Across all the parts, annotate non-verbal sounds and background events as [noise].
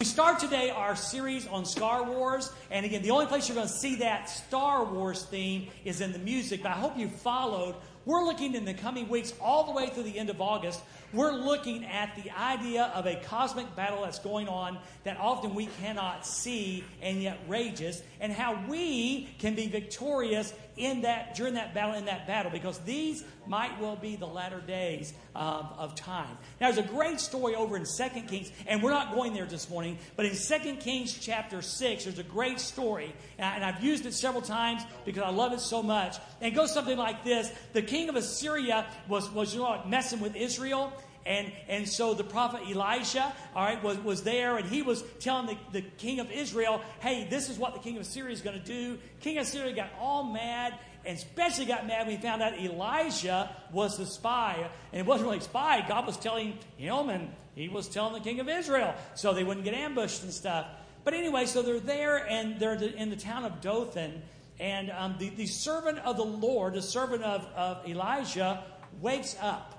We start today our series on Star Wars. And again, the only place you're going to see that Star Wars theme is in the music. But I hope you followed. We're looking in the coming weeks, all the way through the end of August, we're looking at the idea of a cosmic battle that's going on that often we cannot see and yet rages, and how we can be victorious in that during that battle in that battle because these might well be the latter days of, of time. Now there's a great story over in Second kings and we're not going there this morning but in Second kings chapter 6 there's a great story and, I, have used it several times because i love it so much. And it goes something like this. The king of assyria was was you know, messing with israel and, and so the prophet Elisha, all right, was, was there, and he was telling the, the king of Israel, hey, this is what the king of Syria is going to do. King of Syria got all mad, and especially got mad when he found out Elijah was the spy. And it wasn't really a spy. God was telling him, and he was telling the king of Israel, so they wouldn't get ambushed and stuff. But anyway, so they're there, and they're in the town of Dothan, and um, the, the servant of the Lord, the servant of, of Elijah, wakes up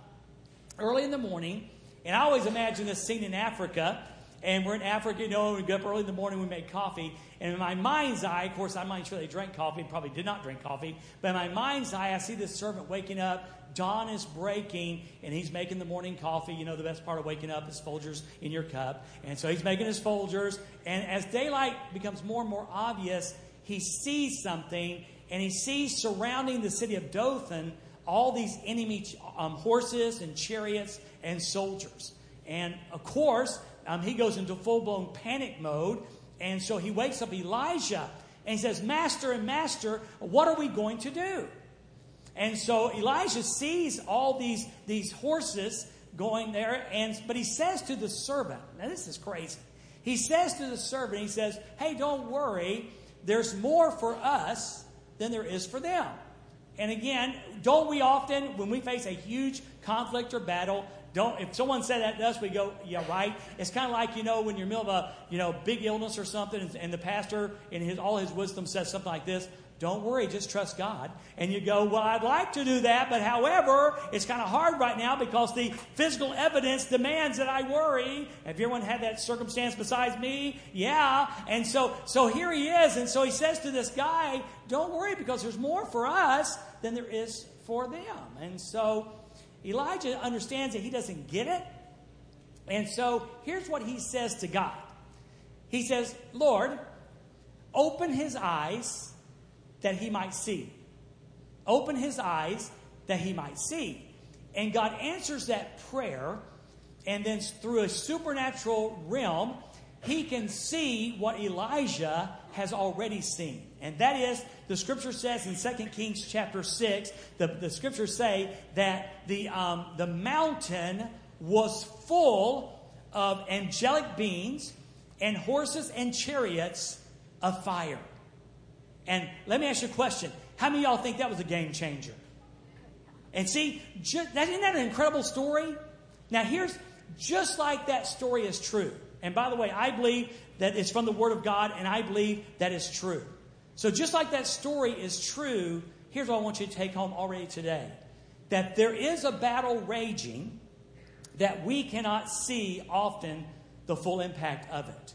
early in the morning. And I always imagine this scene in Africa. And we're in Africa, you know, we get up early in the morning, we make coffee. And in my mind's eye, of course, I'm not sure they drank coffee, probably did not drink coffee. But in my mind's eye, I see this servant waking up. Dawn is breaking, and he's making the morning coffee. You know, the best part of waking up is Folgers in your cup. And so he's making his Folgers. And as daylight becomes more and more obvious, he sees something, and he sees surrounding the city of Dothan all these enemy um, horses and chariots and soldiers. And of course, um, he goes into full blown panic mode. And so he wakes up Elijah and he says, Master and Master, what are we going to do? And so Elijah sees all these, these horses going there, and but he says to the servant, now this is crazy. He says to the servant, he says, Hey, don't worry, there's more for us than there is for them. And again, don't we often, when we face a huge conflict or battle, don't if someone said that to us, we go, yeah, right. It's kind of like you know when you're in the middle of a you know big illness or something, and, and the pastor in his all his wisdom says something like this. Don't worry, just trust God. And you go, Well, I'd like to do that, but however, it's kind of hard right now because the physical evidence demands that I worry. Have everyone had that circumstance besides me? Yeah. And so so here he is, and so he says to this guy, Don't worry, because there's more for us than there is for them. And so Elijah understands that he doesn't get it. And so here's what he says to God He says, Lord, open his eyes that he might see. Open his eyes that he might see. And God answers that prayer, and then through a supernatural realm, he can see what Elijah has already seen. And that is, the scripture says in 2 Kings chapter 6, the, the scriptures say that the, um, the mountain was full of angelic beings and horses and chariots of fire. And let me ask you a question. How many of y'all think that was a game changer? And see, just, that, isn't that an incredible story? Now, here's just like that story is true. And by the way, I believe that it's from the Word of God, and I believe that is true. So, just like that story is true, here's what I want you to take home already today that there is a battle raging that we cannot see often the full impact of it.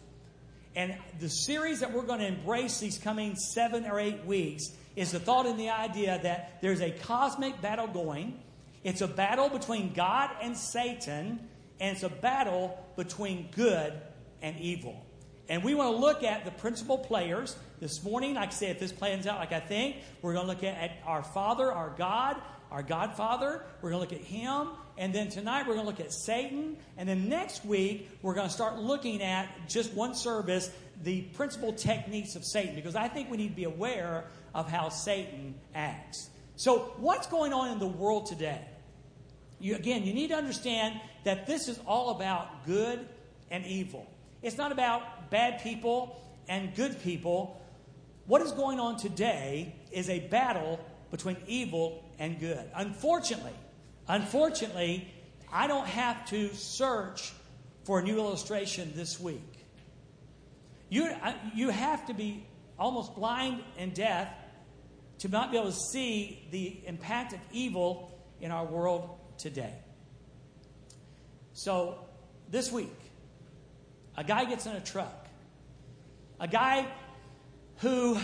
And the series that we're going to embrace these coming seven or eight weeks is the thought and the idea that there's a cosmic battle going. It's a battle between God and Satan, and it's a battle between good and evil. And we want to look at the principal players this morning. Like I say, if this plans out like I think, we're going to look at, at our Father, our God, our Godfather. We're going to look at Him. And then tonight we're going to look at Satan. And then next week we're going to start looking at just one service, the principal techniques of Satan, because I think we need to be aware of how Satan acts. So, what's going on in the world today? You, again, you need to understand that this is all about good and evil. It's not about bad people and good people. What is going on today is a battle between evil and good. Unfortunately, Unfortunately, I don't have to search for a new illustration this week. You, you have to be almost blind and deaf to not be able to see the impact of evil in our world today. So, this week, A guy gets in a truck. A guy who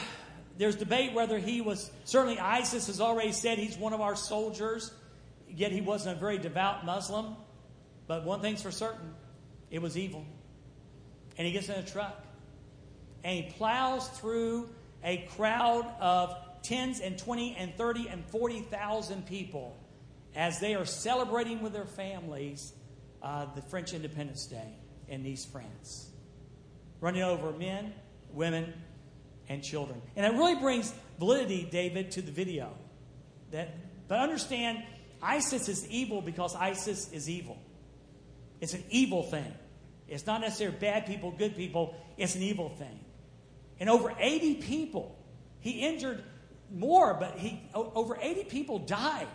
there's debate whether he was, certainly ISIS has already said he's one of our soldiers, yet he wasn't a very devout Muslim. But one thing's for certain it was evil. And he gets in a truck and he plows through a crowd of tens and 20 and 30 and 40,000 people as they are celebrating with their families uh, the French Independence Day in Nice, France. Running over men, women, and children. And that really brings validity, David, to the video. That, but understand, ISIS is evil because ISIS is evil. It's an evil thing. It's not necessarily bad people, good people. It's an evil thing. And over 80 people, he injured more, but he over 80 people died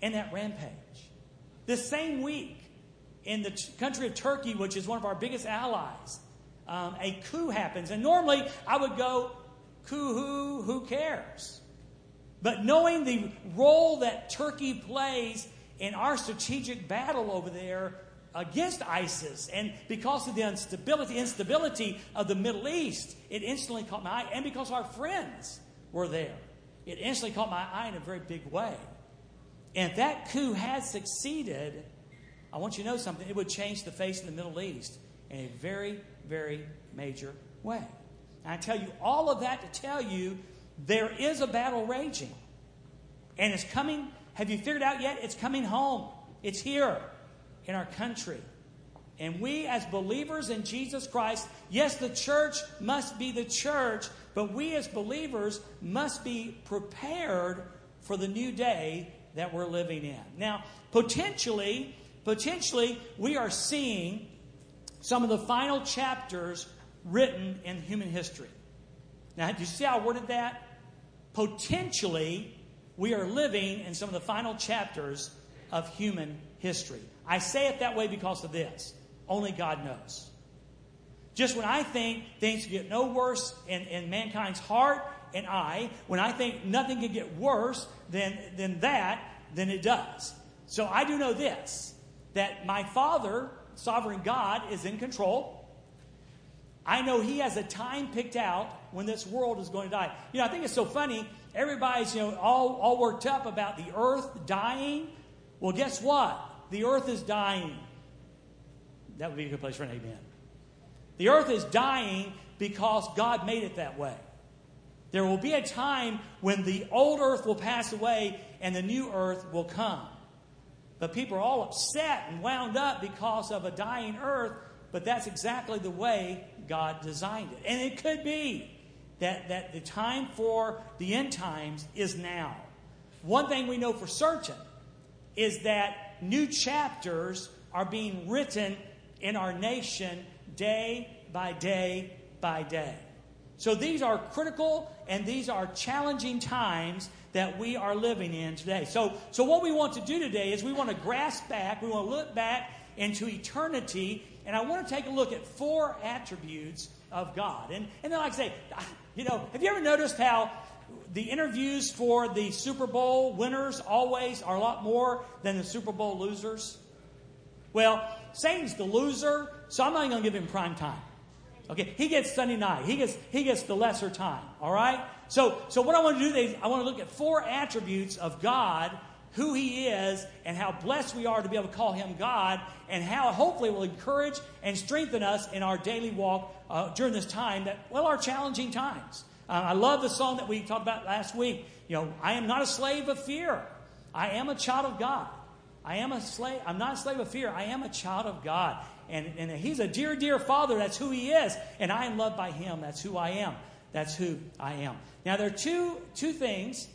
in that rampage. The same week, in the country of Turkey, which is one of our biggest allies, um, a coup happens. And normally I would go, coup who, who cares? But knowing the role that Turkey plays in our strategic battle over there against ISIS, and because of the instability, instability of the Middle East, it instantly caught my eye. And because our friends were there, it instantly caught my eye in a very big way. And if that coup had succeeded, I want you to know something, it would change the face of the Middle East in a very, very major way. And I tell you all of that to tell you there is a battle raging. And it's coming. Have you figured out yet? It's coming home. It's here in our country. And we, as believers in Jesus Christ, yes, the church must be the church, but we, as believers, must be prepared for the new day that we're living in. Now, potentially, potentially, we are seeing some of the final chapters written in human history. Now, do you see how I worded that? Potentially, we are living in some of the final chapters of human history. I say it that way because of this. Only God knows. Just when I think things get no worse in, in mankind's heart and I, when I think nothing can get worse than, than that, then it does. So I do know this that my Father sovereign God is in control. I know He has a time picked out when this world is going to die. You know, I think it's so funny. Everybody's, you know, all, all worked up about the earth dying. Well, guess what? The earth is dying. That would be a good place for an amen. The earth is dying because God made it that way. There will be a time when the old earth will pass away and the new earth will come. But people are all upset and wound up because of a dying earth, but that's exactly the way God designed it. And it could be that, that the time for the end times is now. One thing we know for certain is that new chapters are being written in our nation day by day by day. So these are critical and these are challenging times that we are living in today. So, so what we want to do today is we want to grasp back, we want to look back into eternity, and I want to take a look at four attributes of God. And, and then, like I say, you know, have you ever noticed how the interviews for the Super Bowl winners always are a lot more than the Super Bowl losers? Well, Satan's the loser, so I'm not even going to give him prime time. Okay, he gets Sunday night. He gets he gets the lesser time. All right. So so what I want to do is I want to look at four attributes of God, who He is, and how blessed we are to be able to call Him God, and how hopefully will encourage and strengthen us in our daily walk uh, during this time that well are challenging times. Uh, I love the song that we talked about last week. You know, I am not a slave of fear. I am a child of God. I am a slave. I'm not a slave of fear. I am a child of God. And, and he's a dear, dear father. That's who he is. And I am loved by him. That's who I am. That's who I am. Now, there are two, two things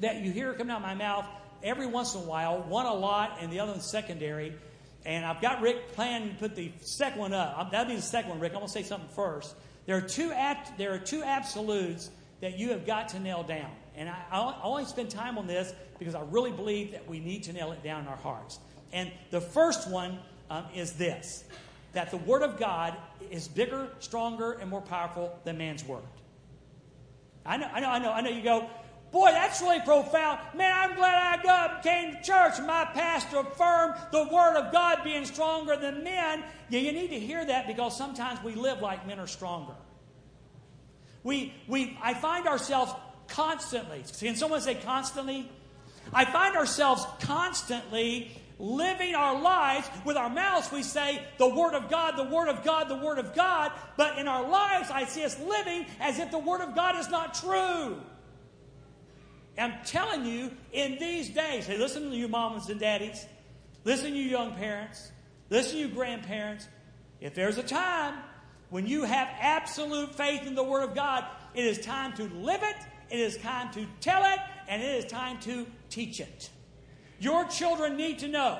that you hear coming out of my mouth every once in a while. One a lot, and the other one secondary. And I've got Rick planning to put the second one up. That'll be the second one, Rick. I'm going to say something first. There are two, at, there are two absolutes that you have got to nail down. And I, I only spend time on this because I really believe that we need to nail it down in our hearts. And the first one um, is this that the Word of God is bigger, stronger, and more powerful than man's Word. I know, I know, I know, I know you go, Boy, that's really profound. Man, I'm glad I got, came to church my pastor affirmed the Word of God being stronger than men. Yeah, you need to hear that because sometimes we live like men are stronger. We, we, I find ourselves constantly, can someone say constantly? I find ourselves constantly living our lives with our mouths we say the word of god the word of god the word of god but in our lives i see us living as if the word of god is not true I'm telling you, in these days, hey, listen to you mamas and daddies, listen to you young parents, listen to you grandparents. If there's a time when you have absolute faith in the Word of God, it is time to live it, it is time to tell it, and it is time to teach it. Your children need to know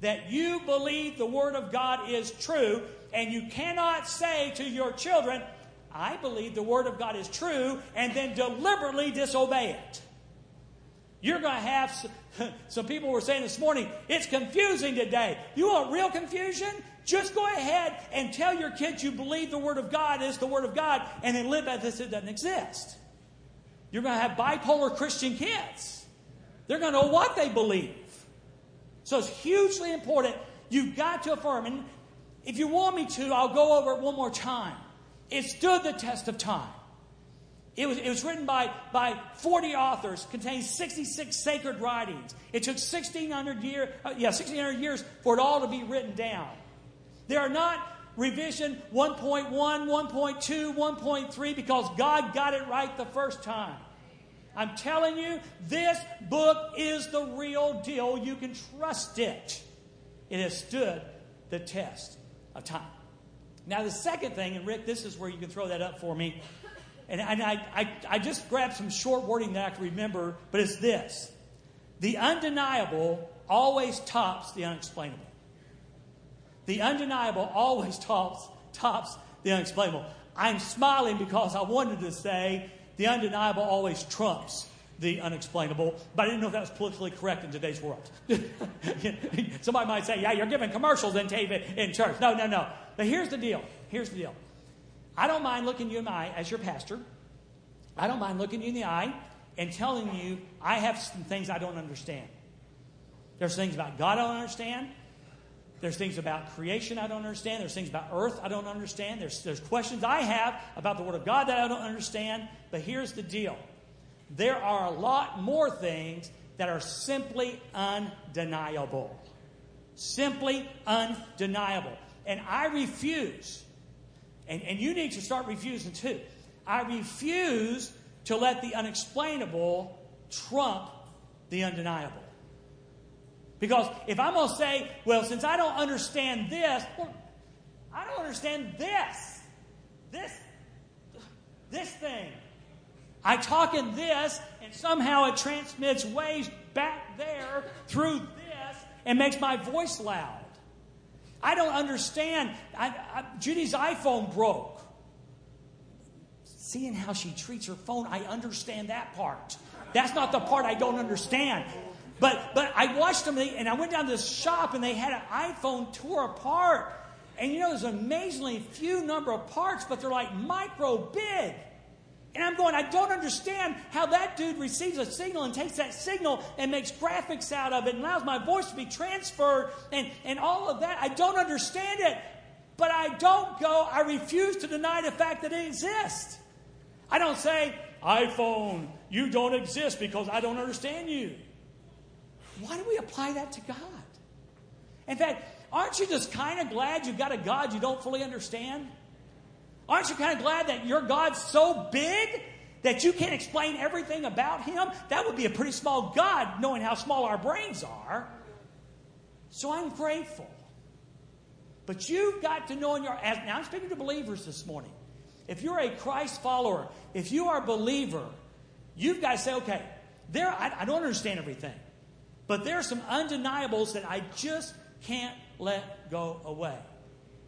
that you believe the Word of God is true, and you cannot say to your children, I believe the Word of God is true, and then deliberately disobey it. You're going to have some, [laughs] some people were saying this morning, it's confusing today. You want real confusion? Just go ahead and tell your kids you believe the Word of God is the Word of God and then live as if it doesn't exist. You're going to have bipolar Christian kids. They're going to know what they believe. So it's hugely important. You've got to affirm. And if you want me to, I'll go over it one more time. It stood the test of time. It was, it was written by, by 40 authors, contains 66 sacred writings. It took 1,600, year, uh, yeah, 1,600 years for it all to be written down. There are not revision 1.1, 1.2, 1.3 because God got it right the first time. I'm telling you, this book is the real deal. You can trust it. It has stood the test of time. Now, the second thing, and Rick, this is where you can throw that up for me. And, and I, I, I just grabbed some short wording that I can remember, but it's this The undeniable always tops the unexplainable. The undeniable always [laughs] tops, tops the unexplainable. I'm smiling because I wanted to say the undeniable always trumps the unexplainable, but I didn't know if that was politically correct in today's world. [laughs] Somebody might say, yeah, you're giving commercials in TV in church. No, no, no. But here's the deal. Here's the deal. I don't mind looking you in the eye as your pastor. I don't mind looking you in the eye and telling you I have some things I don't understand. There's things about God I don't understand. There's things about creation I don't understand. There's things about earth I don't understand. There's, there's questions I have about the Word of God that I don't understand. But here's the deal there are a lot more things that are simply undeniable. Simply undeniable. And I refuse and, and you need to start refusing too. I refuse to let the unexplainable trump the undeniable. Because if I'm going to say, well, since I don't understand this, I don't understand this. This, this thing. I talk in this, and somehow it transmits waves back there through this and makes my voice loud. I don't understand. I, I, Judy's iPhone broke. Seeing how she treats her phone, I understand that part. That's not the part I don't understand. But but I watched them and I went down to this shop and they had an iPhone tore apart. And you know, there's amazingly few number of parts, but they're like micro big. And I'm going, I don't understand how that dude receives a signal and takes that signal and makes graphics out of it and allows my voice to be transferred and, and all of that. I don't understand it. But I don't go, I refuse to deny the fact that it exists. I don't say, iPhone, you don't exist because I don't understand you. Why do we apply that to God? In fact, aren't you just kind of glad you've got a God you don't fully understand? Aren't you kind of glad that your God's so big that you can't explain everything about him? That would be a pretty small God, knowing how small our brains are. So I'm grateful. But you've got to know in your now I'm speaking to believers this morning. If you're a Christ follower, if you are a believer, you've got to say, okay, there I, I don't understand everything. But there are some undeniables that I just can't let go away.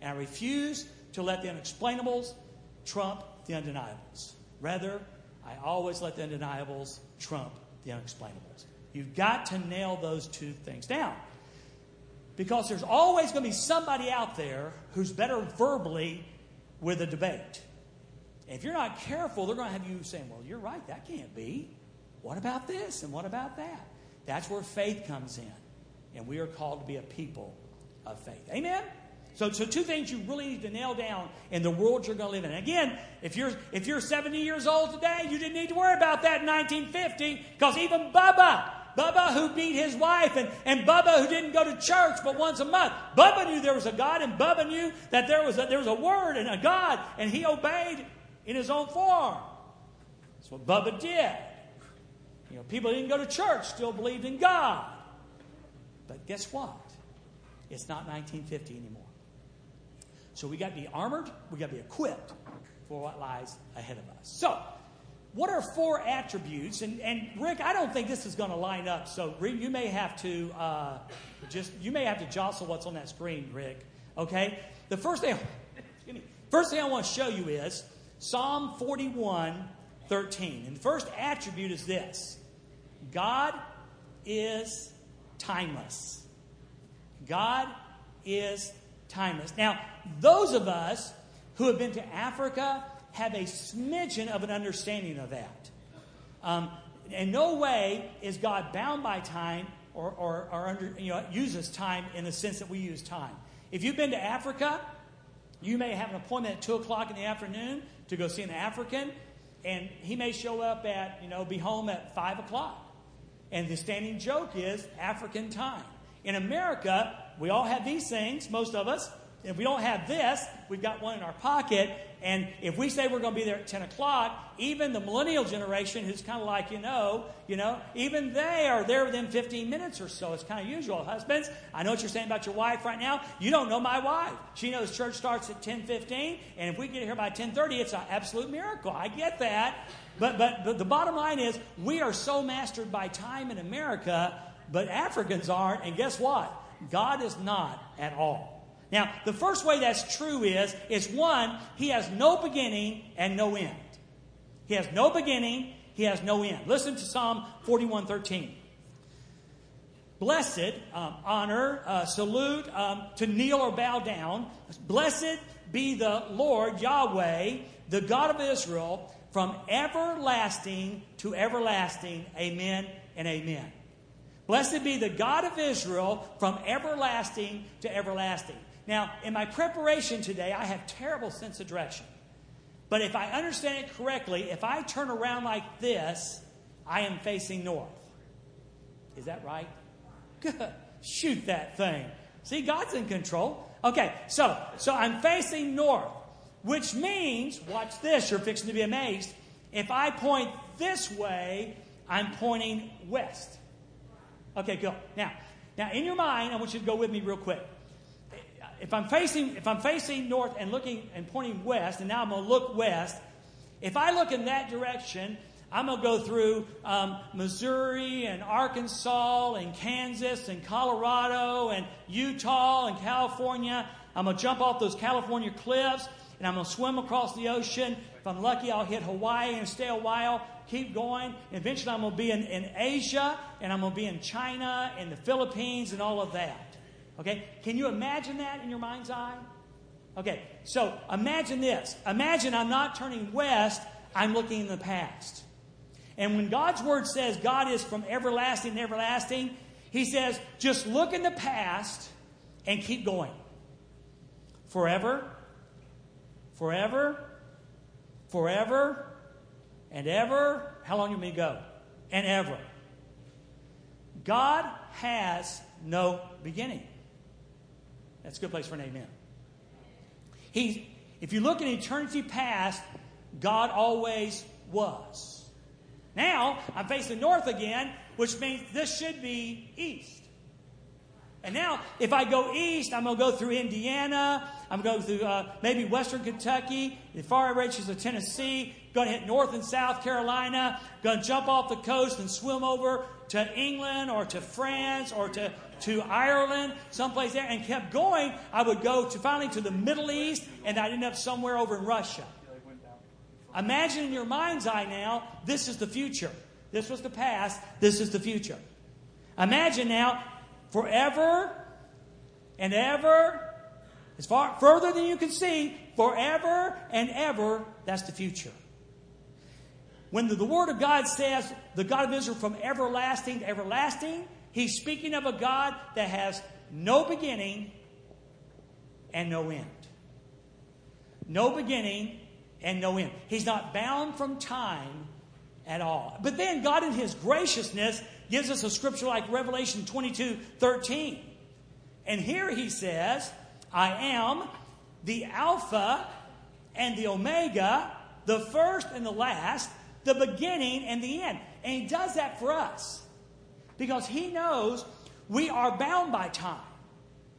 And I refuse to let the unexplainables trump the undeniables. Rather, I always let the undeniables trump the unexplainables. You've got to nail those two things down. Because there's always going to be somebody out there who's better verbally with a debate. If you're not careful, they're going to have you saying, Well, you're right, that can't be. what about this and what about that? That's where faith comes in. And we are called to be a people of faith. Amen? So, so two things you really need to nail down in the world you're going to live in. And again, if you're if you're 70 years old today, you didn't need to worry about that in 1950 because even Bubba, Bubba who beat his wife, and, and Bubba who didn't go to church but once a month, Bubba knew there was a God, and Bubba knew that there was a, there was a word and a God, and he obeyed in his own form. That's what Bubba did. You know, people didn't go to church, still believed in God. But guess what? It's not 1950 anymore. So we got to be armored, we got to be equipped for what lies ahead of us. So, what are four attributes? And, and Rick, I don't think this is going to line up. So Rick, you may have to uh, just you may have to jostle what's on that screen, Rick. Okay. The first thing, first thing I want to show you is Psalm 41, 13. And the first attribute is this: God is timeless. God is timeless. Now, those of us who have been to Africa have a smidgen of an understanding of that. Um, in no way is God bound by time or, or, or under, you know, uses time in the sense that we use time. If you've been to Africa, you may have an appointment at 2 o'clock in the afternoon to go see an African, and he may show up at, you know, be home at 5 o'clock. And the standing joke is African time. In America, we all have these things, most of us. If we don't have this, we've got one in our pocket. And if we say we're going to be there at 10 o'clock, even the millennial generation, who's kind of like, you know, you know, even they are there within 15 minutes or so. It's kind of usual. Husbands, I know what you're saying about your wife right now. You don't know my wife. She knows church starts at 10:15, and if we get here by 10:30, it's an absolute miracle. I get that. But, but, but the bottom line is, we are so mastered by time in America, but Africans aren't. And guess what? God is not at all. Now, the first way that's true is, is one, he has no beginning and no end. He has no beginning, he has no end. Listen to Psalm 41 13. Blessed, um, honor, uh, salute, um, to kneel or bow down. Blessed be the Lord Yahweh, the God of Israel, from everlasting to everlasting. Amen and amen. Blessed be the God of Israel from everlasting to everlasting. Now, in my preparation today, I have terrible sense of direction. But if I understand it correctly, if I turn around like this, I am facing north. Is that right? Good. Shoot that thing. See, God's in control. Okay, so so I'm facing north, which means, watch this, you're fixing to be amazed. If I point this way, I'm pointing west. Okay, go. Now, now in your mind, I want you to go with me real quick if I'm facing if I'm facing north and looking and pointing west, and now I'm going to look west. If I look in that direction, I'm going to go through um, Missouri and Arkansas and Kansas and Colorado and Utah and California. I'm going to jump off those California cliffs and I'm going to swim across the ocean. If I'm lucky, I'll hit Hawaii and stay a while, keep going. Eventually, I'm going to be in, in Asia and I'm going to be in China and the Philippines and all of that. Okay? Can you imagine that in your mind's eye? Okay, so imagine this. Imagine I'm not turning west, I'm looking in the past. And when God's word says God is from everlasting to everlasting, He says, just look in the past and keep going. Forever, forever, forever, and ever. How long you may go? And ever. God has no beginning. That's a good place for an amen. He, if you look in eternity past, God always was. Now, I'm facing north again, which means this should be east. And now, if I go east, I'm going to go through Indiana. I'm going to go through uh, maybe western Kentucky, the far reaches of Tennessee. Going to hit north and south Carolina. Going to jump off the coast and swim over to England or to France or to to Ireland, someplace there, and kept going, I would go to finally to the Middle East, and I'd end up somewhere over in Russia. Imagine in your mind's eye now, this is the future. This was the past, this is the future. Imagine now, forever and ever, as far further than you can see, forever and ever, that's the future. when the, the Word of God says the God of Israel from everlasting to everlasting, He's speaking of a God that has no beginning and no end. No beginning and no end. He's not bound from time at all. But then God, in His graciousness, gives us a scripture like Revelation 22 13. And here He says, I am the Alpha and the Omega, the first and the last, the beginning and the end. And He does that for us because He knows we are bound by time.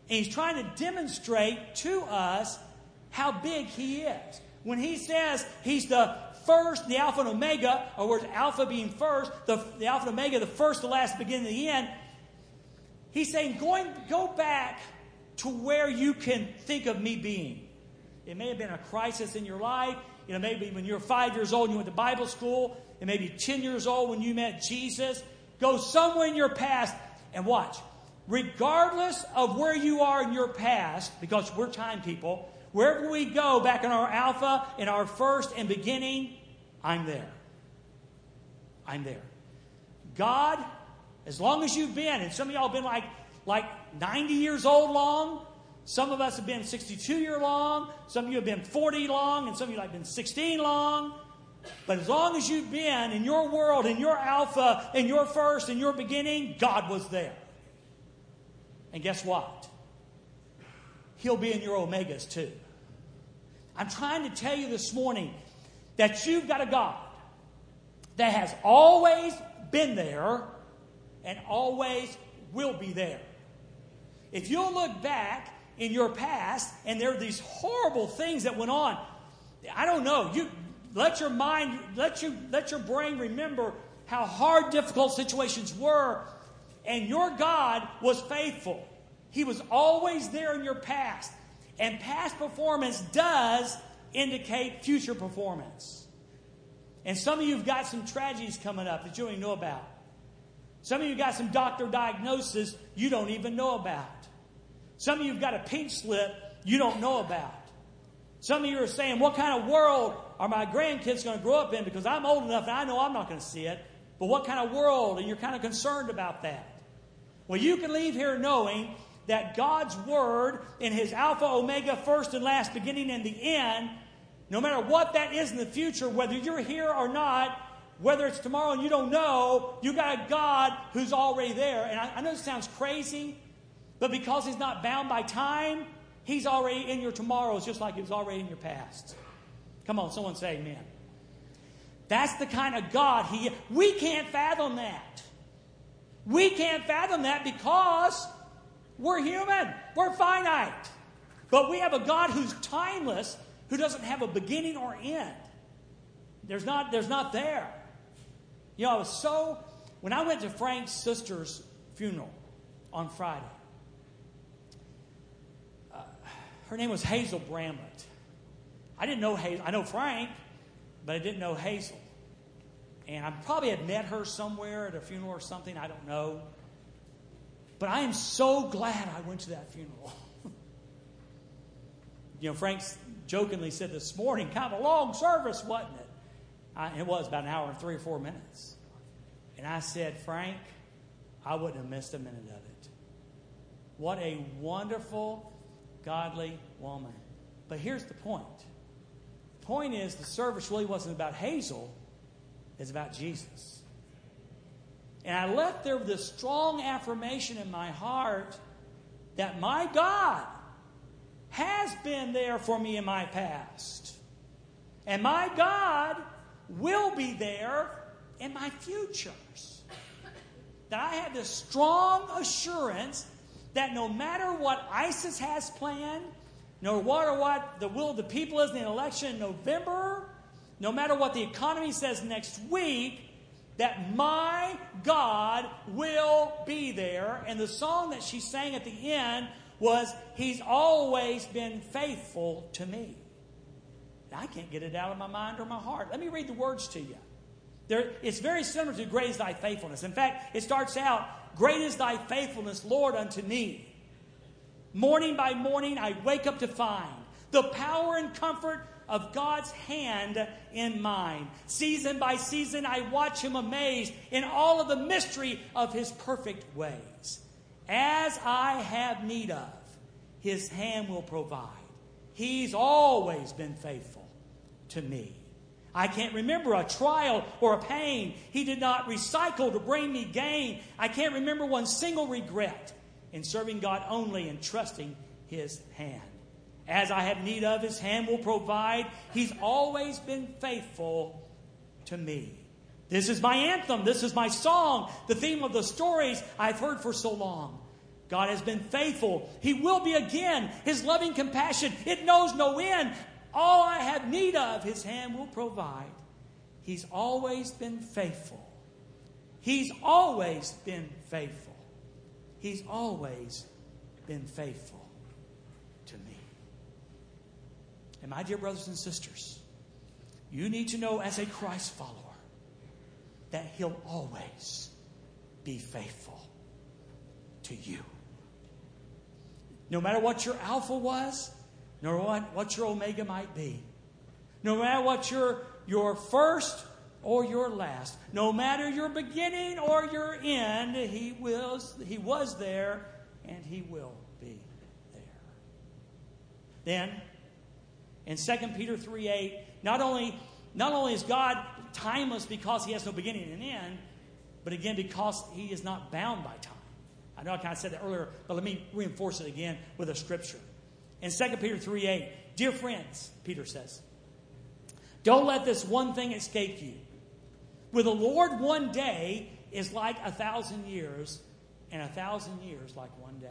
And He's trying to demonstrate to us how big He is. When He says He's the first, the Alpha and Omega, or words Alpha being first, the, the Alpha and Omega, the first, the last, the beginning, the end, He's saying, going, go back to where you can think of me being. It may have been a crisis in your life. You know, maybe when you were five years old and you went to Bible school. It may be 10 years old when you met Jesus. Go somewhere in your past and watch. Regardless of where you are in your past, because we're time people, wherever we go back in our alpha, in our first and beginning, I'm there. I'm there. God, as long as you've been, and some of y'all have been like, like 90 years old long, some of us have been 62 year long, some of you have been 40 long, and some of you have been 16 long. But as long as you've been in your world, in your alpha, in your first, in your beginning, God was there. And guess what? He'll be in your omegas too. I'm trying to tell you this morning that you've got a God that has always been there and always will be there. If you'll look back in your past and there are these horrible things that went on, I don't know. You let your mind, let you let your brain remember how hard, difficult situations were, and your God was faithful. He was always there in your past. And past performance does indicate future performance. And some of you have got some tragedies coming up that you don't even know about. Some of you got some doctor diagnosis you don't even know about. Some of you have got a pink slip you don't know about. Some of you are saying, What kind of world are my grandkids going to grow up in? Because I'm old enough and I know I'm not going to see it. But what kind of world? And you're kind of concerned about that. Well, you can leave here knowing that God's Word in His Alpha, Omega, first and last, beginning and the end, no matter what that is in the future, whether you're here or not, whether it's tomorrow and you don't know, you got a God who's already there. And I, I know this sounds crazy, but because He's not bound by time, He's already in your tomorrows just like He was already in your past. Come on, someone say amen. That's the kind of God He we can't fathom that. We can't fathom that because we're human, we're finite. But we have a God who's timeless, who doesn't have a beginning or end. There's not, there's not there. You know, I was so, when I went to Frank's sister's funeral on Friday, uh, her name was Hazel Bramlett. I didn't know Hazel. I know Frank, but I didn't know Hazel. And I probably had met her somewhere at a funeral or something. I don't know. But I am so glad I went to that funeral. [laughs] you know, Frank jokingly said this morning, kind of a long service, wasn't it? I, it was about an hour and three or four minutes. And I said, Frank, I wouldn't have missed a minute of it. What a wonderful, godly woman. But here's the point the point is, the service really wasn't about Hazel, it's about Jesus. And I left there with this strong affirmation in my heart that my God has been there for me in my past. And my God will be there in my futures. That I have this strong assurance that no matter what ISIS has planned, no matter what the will of the people is in the election in November, no matter what the economy says next week, that my God will be there. And the song that she sang at the end was, He's always been faithful to me. I can't get it out of my mind or my heart. Let me read the words to you. There, it's very similar to Great is thy faithfulness. In fact, it starts out, Great is thy faithfulness, Lord, unto me. Morning by morning, I wake up to find the power and comfort of God's hand in mine. Season by season, I watch him amazed in all of the mystery of his perfect ways. As I have need of, his hand will provide. He's always been faithful to me. I can't remember a trial or a pain he did not recycle to bring me gain. I can't remember one single regret in serving God only and trusting his hand. As I have need of, his hand will provide. He's always been faithful to me. This is my anthem. This is my song, the theme of the stories I've heard for so long. God has been faithful. He will be again. His loving compassion, it knows no end. All I have need of, His hand will provide. He's always been faithful. He's always been faithful. He's always been faithful to me. And my dear brothers and sisters, you need to know as a Christ follower that He'll always be faithful to you. No matter what your Alpha was, nor what, what your Omega might be. No matter what your, your first or your last, no matter your beginning or your end, he, wills, he was there and he will be there. Then, in 2 Peter 3 8, not only, not only is God timeless because he has no beginning and end, but again because he is not bound by time. I know I kind of said that earlier, but let me reinforce it again with a scripture. In 2 Peter 3 8, dear friends, Peter says, don't let this one thing escape you. With the Lord, one day is like a thousand years, and a thousand years like one day.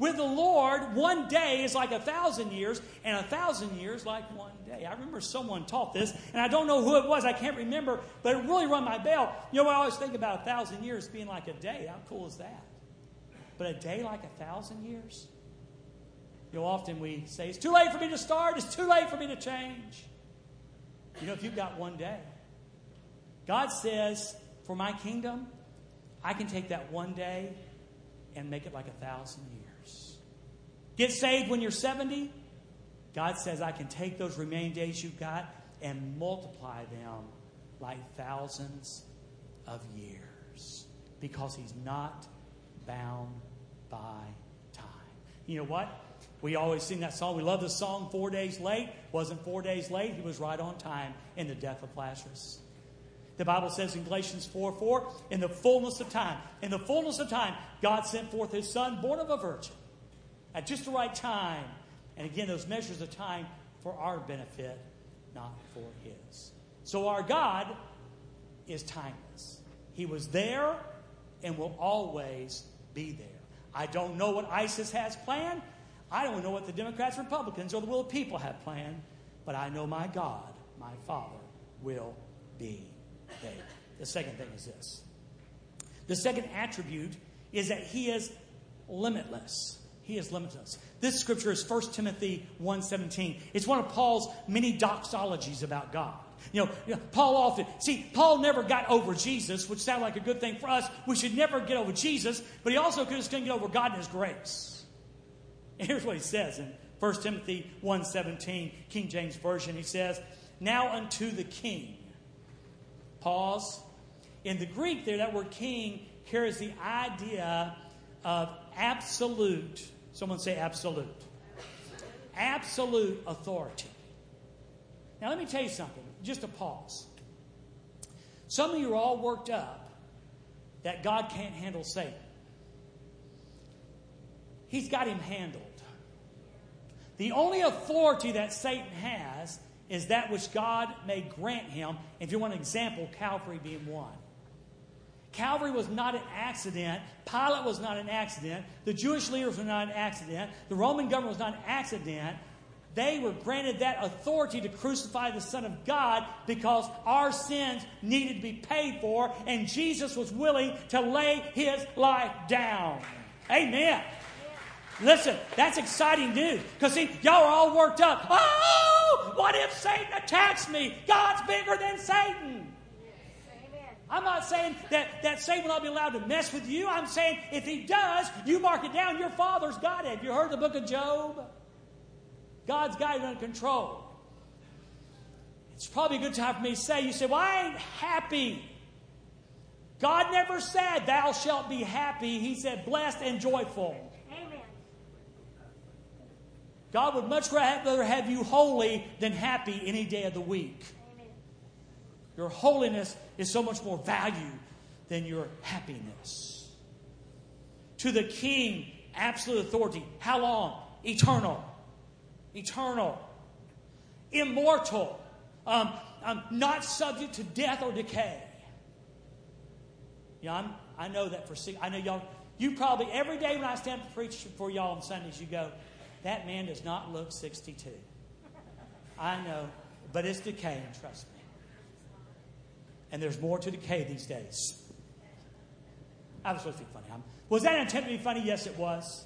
With the Lord, one day is like a thousand years, and a thousand years like one day. I remember someone taught this, and I don't know who it was. I can't remember, but it really rung my bell. You know I always think about a thousand years being like a day? How cool is that? But a day like a thousand years? You know, often we say, It's too late for me to start, it's too late for me to change. You know, if you've got one day, God says, For my kingdom, I can take that one day and make it like a thousand years. Get saved when you're 70. God says, I can take those remaining days you've got and multiply them like thousands of years because He's not bound by time. You know what? We always sing that song. We love the song, Four Days Late. Wasn't four days late. He was right on time in the death of Lazarus. The Bible says in Galatians 4 4, in the fullness of time, in the fullness of time, God sent forth his son, born of a virgin, at just the right time. And again, those measures of time for our benefit, not for his. So our God is timeless. He was there and will always be there. I don't know what ISIS has planned. I don't know what the Democrats, Republicans, or the will of people have planned, but I know my God, my Father, will be there. The second thing is this the second attribute is that He is limitless. He has is limitless. This scripture is 1 Timothy 1.17. It's one of Paul's many doxologies about God. You know, you know, Paul often, see, Paul never got over Jesus, which sounds like a good thing for us. We should never get over Jesus, but he also couldn't get over God and his grace. And [laughs] here's what he says in 1 Timothy 1.17, King James Version. He says, Now unto the king. Pause. In the Greek there, that word king carries the idea of absolute. Someone say absolute. Absolute authority. Now let me tell you something. Just a pause. Some of you are all worked up that God can't handle Satan. He's got him handled. The only authority that Satan has is that which God may grant him. If you want an example, Calvary being one. Calvary was not an accident. Pilate was not an accident. The Jewish leaders were not an accident. The Roman government was not an accident. They were granted that authority to crucify the Son of God because our sins needed to be paid for, and Jesus was willing to lay his life down. Amen. Listen, that's exciting news. Because see, y'all are all worked up. Oh, what if Satan attacks me? God's bigger than Satan. I'm not saying that, that Satan will not be allowed to mess with you. I'm saying if he does, you mark it down. Your father's got it. You heard the book of Job? God's got it under control. it's probably a good time for me to say, you say, Well, I ain't happy. God never said, Thou shalt be happy. He said, Blessed and joyful. Amen. God would much rather have you holy than happy any day of the week. Amen. Your holiness is so much more value than your happiness. To the King, absolute authority. How long? Eternal. Eternal. Immortal. Um, um, not subject to death or decay. Yeah, I'm, I know that for I know y'all. You probably every day when I stand to preach for y'all on Sundays, you go, "That man does not look 62." I know, but it's decaying. Trust me. And there's more to decay these days. I was supposed to be funny. Was that attempt to be funny? Yes, it was.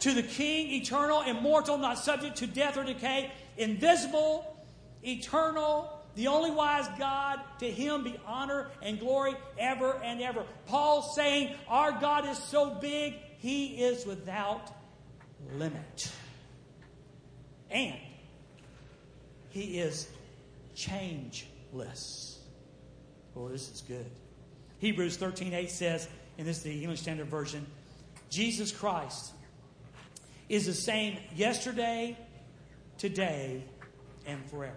To the King, eternal, immortal, not subject to death or decay, invisible, eternal, the only wise God, to him be honor and glory ever and ever. Paul's saying, Our God is so big, he is without limit. And he is changeless. Oh, this is good. Hebrews 13 8 says, and this is the English Standard Version Jesus Christ is the same yesterday, today, and forever.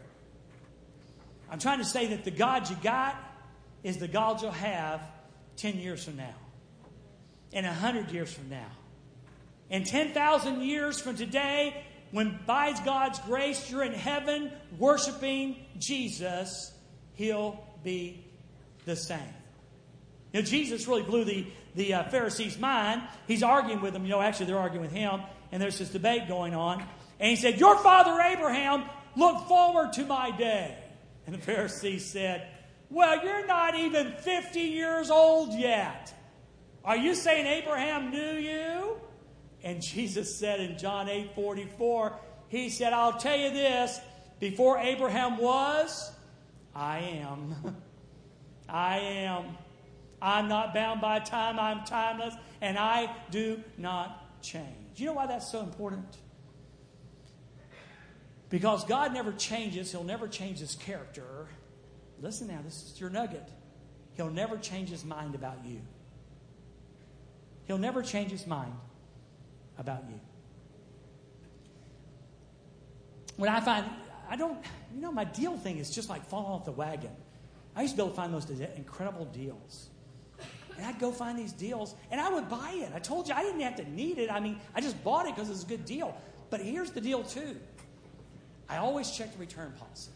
I'm trying to say that the God you got is the God you'll have 10 years from now, and 100 years from now, and 10,000 years from today, when by God's grace you're in heaven worshiping Jesus, He'll be the same. You know, Jesus really blew the, the uh, Pharisees' mind. He's arguing with them. You know, actually, they're arguing with him, and there's this debate going on. And he said, Your father Abraham looked forward to my day. And the Pharisees said, Well, you're not even 50 years old yet. Are you saying Abraham knew you? And Jesus said in John 8 44, He said, I'll tell you this before Abraham was, I am. [laughs] I am. I'm not bound by time, I'm timeless, and I do not change. You know why that's so important? Because God never changes, He'll never change His character. Listen now, this is your nugget. He'll never change His mind about you. He'll never change His mind about you. When I find, I don't, you know, my deal thing is just like falling off the wagon. I used to be able to find those incredible deals. And I'd go find these deals and I would buy it. I told you I didn't have to need it. I mean, I just bought it because it was a good deal. But here's the deal, too I always check the return policy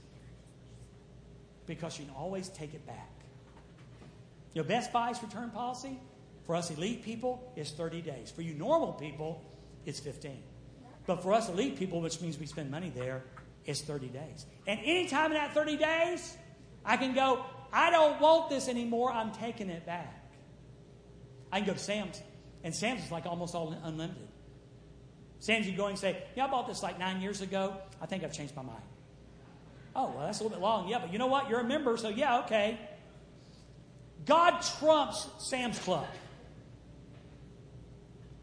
because you can always take it back. Your Best Buy's return policy for us elite people is 30 days. For you normal people, it's 15. But for us elite people, which means we spend money there, it's 30 days. And anytime in that 30 days, I can go, I don't want this anymore, I'm taking it back. I can go to Sam's, and Sam's is like almost all unlimited. Sam's, you go and say, Yeah, I bought this like nine years ago. I think I've changed my mind. Oh, well, that's a little bit long. Yeah, but you know what? You're a member, so yeah, okay. God trumps Sam's Club.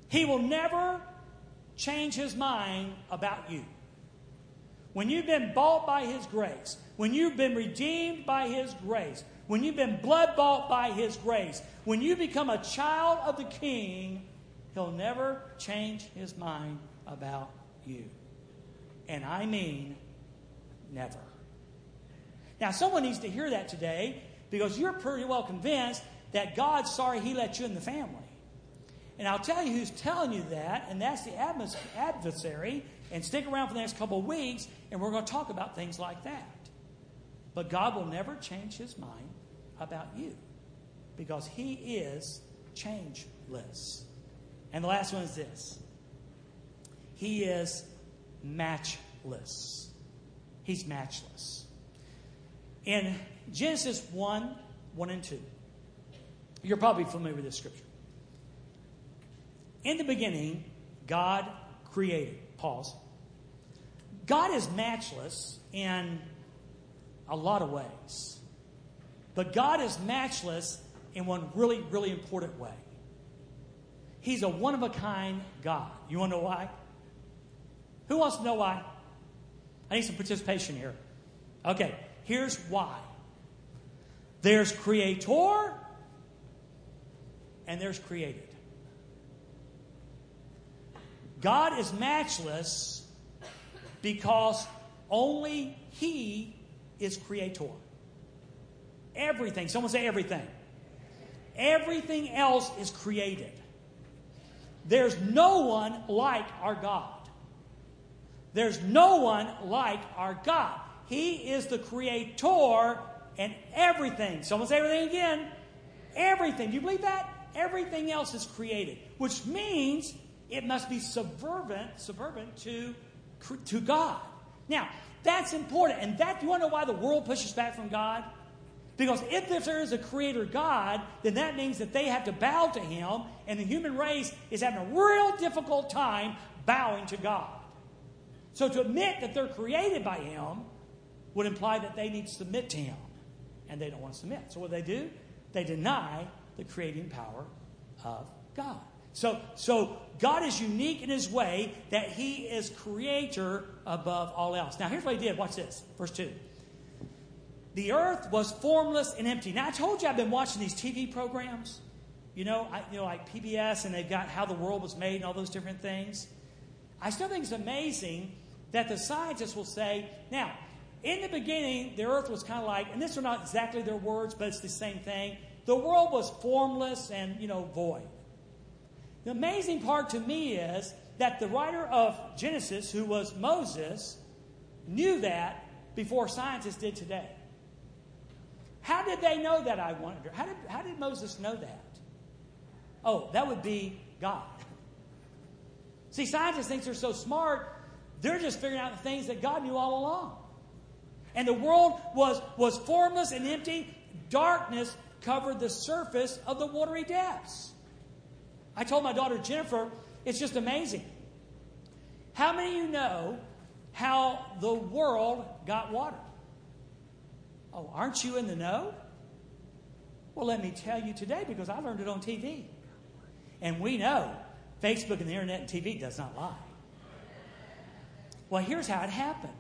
He will never change his mind about you. When you've been bought by his grace, when you've been redeemed by his grace, when you've been blood bought by his grace, when you become a child of the king, he'll never change his mind about you. And I mean, never. Now, someone needs to hear that today because you're pretty well convinced that God's sorry he let you in the family. And I'll tell you who's telling you that, and that's the adversary. And stick around for the next couple of weeks, and we're going to talk about things like that. But God will never change his mind about you because he is changeless. And the last one is this He is matchless. He's matchless. In Genesis 1 1 and 2, you're probably familiar with this scripture. In the beginning, God created. Pause. God is matchless in a lot of ways. But God is matchless in one really, really important way. He's a one of a kind God. You want to know why? Who wants to know why? I need some participation here. Okay, here's why. There's creator and there's created. God is matchless because only He is creator. Everything, someone say everything. Everything else is created. There's no one like our God. There's no one like our God. He is the creator and everything. Someone say everything again. Everything. Do you believe that? Everything else is created, which means it must be subservient, subservient to, to God. Now, that's important. And that, you want to know why the world pushes back from God? Because if there is a creator God, then that means that they have to bow to him, and the human race is having a real difficult time bowing to God. So to admit that they're created by him would imply that they need to submit to him, and they don't want to submit. So what do they do? They deny the creating power of God. So, so God is unique in his way that he is creator above all else. Now here's what he did. Watch this. Verse 2 the earth was formless and empty. Now, I told you I've been watching these TV programs, you know, I, you know, like PBS, and they've got how the world was made and all those different things. I still think it's amazing that the scientists will say, now, in the beginning, the earth was kind of like, and these are not exactly their words, but it's the same thing. The world was formless and, you know, void. The amazing part to me is that the writer of Genesis, who was Moses, knew that before scientists did today. How did they know that, I wonder? How did, how did Moses know that? Oh, that would be God. See, scientists think they're so smart, they're just figuring out the things that God knew all along. And the world was, was formless and empty. Darkness covered the surface of the watery depths. I told my daughter Jennifer, it's just amazing. How many of you know how the world got water? Oh, aren't you in the know? Well, let me tell you today because I learned it on TV. And we know Facebook and the internet and TV does not lie. Well, here's how it happened.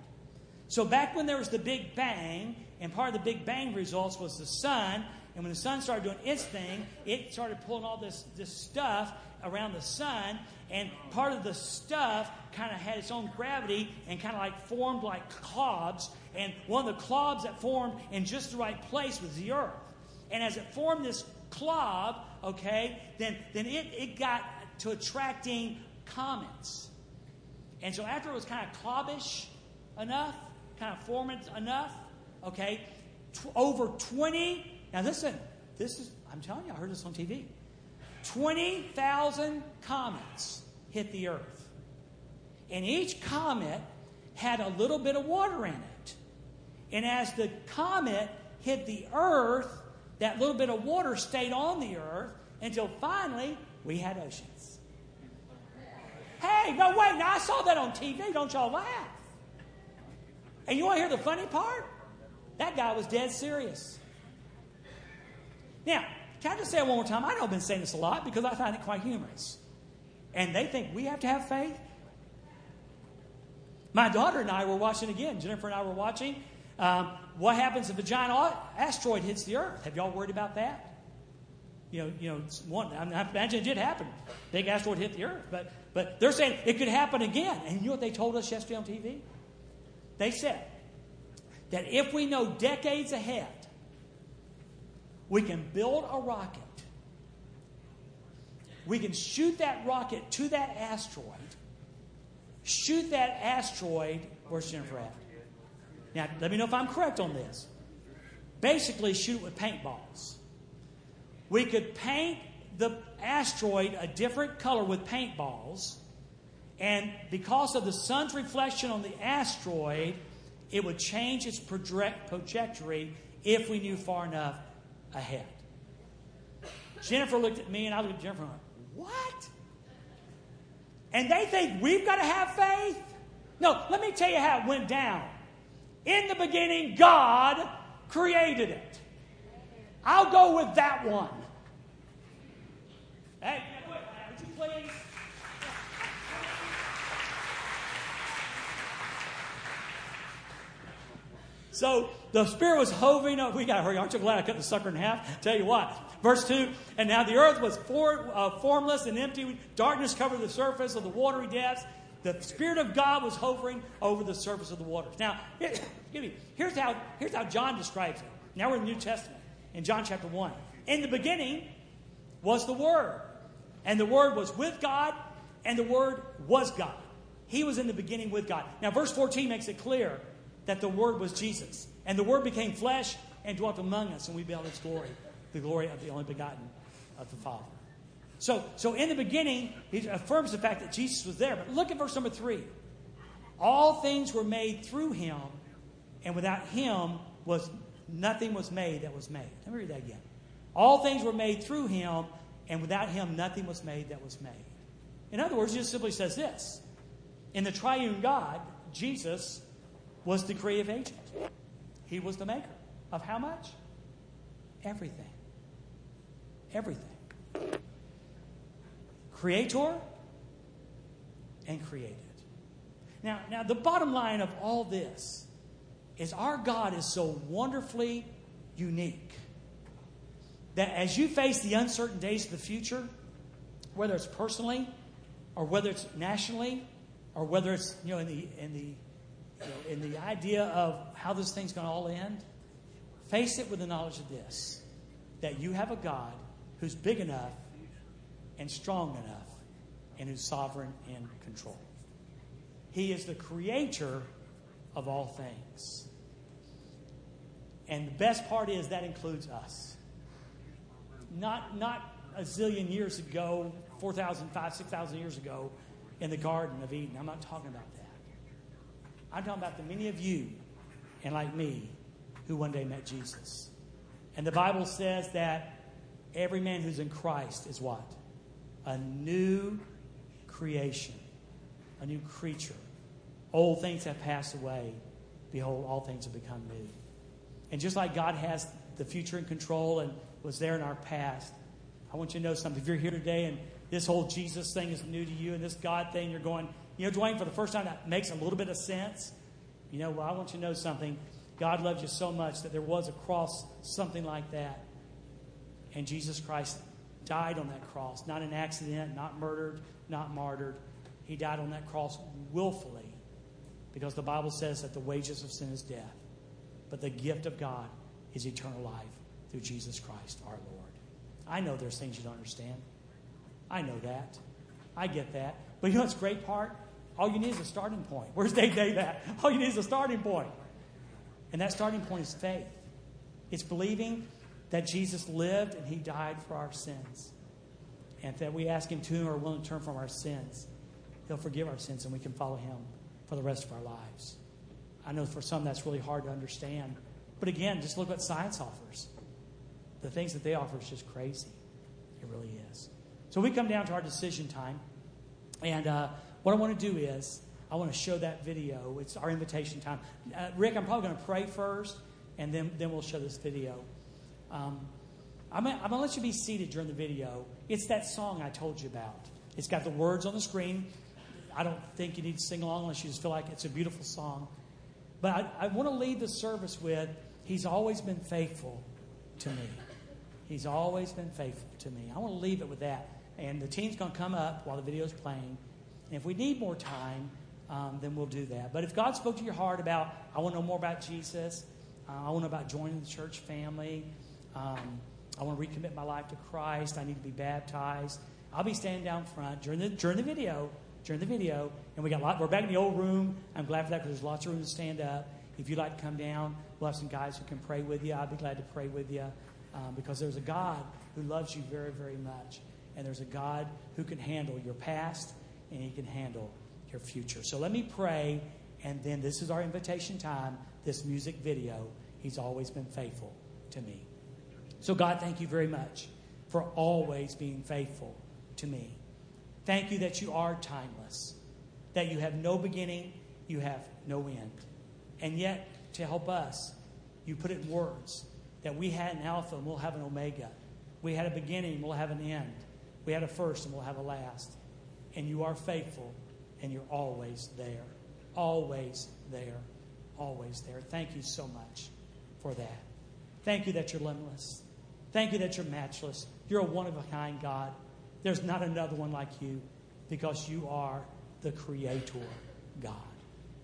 So, back when there was the Big Bang, and part of the Big Bang results was the sun, and when the sun started doing its thing, it started pulling all this, this stuff around the sun, and part of the stuff kind of had its own gravity and kind of like formed like clobs. And one of the clobs that formed in just the right place was the earth. And as it formed this clob, okay, then, then it, it got to attracting comets. And so after it was kind of clobbish enough, kind of forming enough, okay, t- over 20, now listen, this is, I'm telling you, I heard this on TV. 20,000 comets hit the earth. And each comet had a little bit of water in it. And as the comet hit the earth, that little bit of water stayed on the earth until finally we had oceans. Hey, no, wait, now I saw that on TV. Don't y'all laugh. And you want to hear the funny part? That guy was dead serious. Now, can I just say it one more time? I know I've been saying this a lot because I find it quite humorous. And they think we have to have faith. My daughter and I were watching again. Jennifer and I were watching. Um, what happens if a giant asteroid hits the Earth? Have y'all worried about that? You know, you know, one. I, I imagine it did happen. Big asteroid hit the Earth, but but they're saying it could happen again. And you know what they told us yesterday on TV? They said that if we know decades ahead we can build a rocket. We can shoot that rocket to that asteroid. Shoot that asteroid. Where's Jennifer at? Now, let me know if I'm correct on this. Basically, shoot it with paintballs. We could paint the asteroid a different color with paintballs, and because of the sun's reflection on the asteroid, it would change its trajectory if we knew far enough ahead. Jennifer looked at me and I looked at Jennifer and What? And they think we've got to have faith? No, let me tell you how it went down. In the beginning, God created it. I'll go with that one. Hey, would you please? So the Spirit was hovering. Up. We got to hurry. Aren't you glad I cut the sucker in half? Tell you what. Verse 2 And now the earth was uh, formless and empty. Darkness covered the surface of the watery depths. The Spirit of God was hovering over the surface of the waters. Now, excuse me, here's how, here's how John describes it. Now we're in the New Testament, in John chapter 1. In the beginning was the Word, and the Word was with God, and the Word was God. He was in the beginning with God. Now, verse 14 makes it clear that the Word was Jesus. And the Word became flesh and dwelt among us, and we beheld its glory, the glory of the only begotten of the Father. So, so in the beginning, he affirms the fact that Jesus was there. But look at verse number three. All things were made through him, and without him was nothing was made that was made. Let me read that again. All things were made through him, and without him nothing was made that was made. In other words, he just simply says this. In the triune God, Jesus was the creative agent. He was the maker of how much? Everything. Everything. Creator and created. Now, now the bottom line of all this is our God is so wonderfully unique that as you face the uncertain days of the future, whether it's personally or whether it's nationally or whether it's you know in the in the in the idea of how this thing's going to all end, face it with the knowledge of this that you have a God who's big enough and strong enough and who's sovereign and control. He is the creator of all things. And the best part is that includes us. Not, not a zillion years ago, 4,000, 5,000, 6,000 years ago in the Garden of Eden. I'm not talking about that. I'm talking about the many of you, and like me, who one day met Jesus. And the Bible says that every man who's in Christ is what? A new creation, a new creature. Old things have passed away. Behold, all things have become new. And just like God has the future in control and was there in our past, I want you to know something. If you're here today and this whole Jesus thing is new to you and this God thing, you're going, you know, Dwayne, for the first time, that makes a little bit of sense. You know, well, I want you to know something. God loved you so much that there was a cross, something like that. And Jesus Christ died on that cross, not an accident, not murdered, not martyred. He died on that cross willfully because the Bible says that the wages of sin is death, but the gift of God is eternal life through Jesus Christ our Lord. I know there's things you don't understand. I know that. I get that. But you know what's great part? All you need is a starting point. Where's Dave Dave at? All you need is a starting point. And that starting point is faith. It's believing that Jesus lived and he died for our sins. And that we ask him to and are willing to turn from our sins, he'll forgive our sins and we can follow him for the rest of our lives. I know for some that's really hard to understand. But again, just look what science offers. The things that they offer is just crazy. It really is. So we come down to our decision time. And uh, what I want to do is, I want to show that video. It's our invitation time. Uh, Rick, I'm probably going to pray first, and then, then we'll show this video. Um, I'm, going to let you be seated during the video. It's that song I told you about. It's got the words on the screen. I don't think you need to sing along unless you just feel like it's a beautiful song. But I, I want to lead the service with He's always been faithful to me. He's always been faithful to me. I want to leave it with that. And the team's going to come up while the video's playing. And if we need more time, um, then we'll do that. But if God spoke to your heart about, I want to know more about Jesus, uh, I want to know about joining the church family, um, I want to recommit my life to Christ, I need to be baptized, I'll be standing down front during the, during the video. During the video, and we got lot, we're back in the old room. I'm glad for that because there's lots of room to stand up. If you'd like to come down, we'll have some guys who can pray with you. I'd be glad to pray with you um, because there's a God who loves you very, very much. And there's a God who can handle your past and He can handle your future. So let me pray, and then this is our invitation time, this music video. He's always been faithful to me. So, God, thank you very much for always being faithful to me. Thank you that you are timeless, that you have no beginning, you have no end. And yet, to help us, you put it in words that we had an Alpha and we'll have an Omega. We had a beginning, we'll have an end. We had a first and we'll have a last. And you are faithful and you're always there. Always there. always there. Thank you so much for that. Thank you that you're limitless. Thank you that you're matchless. You're a one of a kind God. There's not another one like you because you are the Creator God.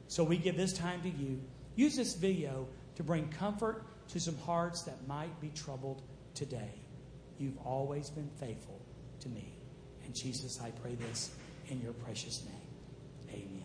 So we give this time to you. Use this video to bring comfort to some hearts that might be troubled today. You've always been faithful to me. And Jesus, I pray this in your precious name. Amen.